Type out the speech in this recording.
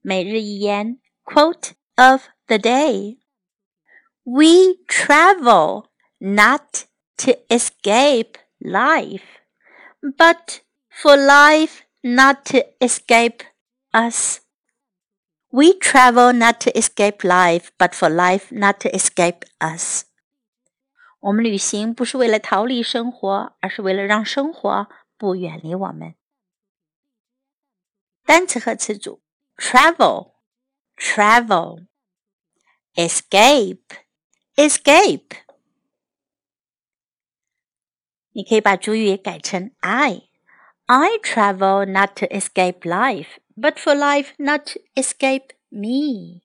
每日一言 Quote of the day We travel not to escape life, but for life not to escape us. We travel not to escape life, but for life not to escape us. 我们旅行不是为了逃离生活，而是为了让生活不远离我们。单词和词组 ：travel, travel, escape, escape。你可以把主语改成 I。I travel not to escape life, but for life not to escape me.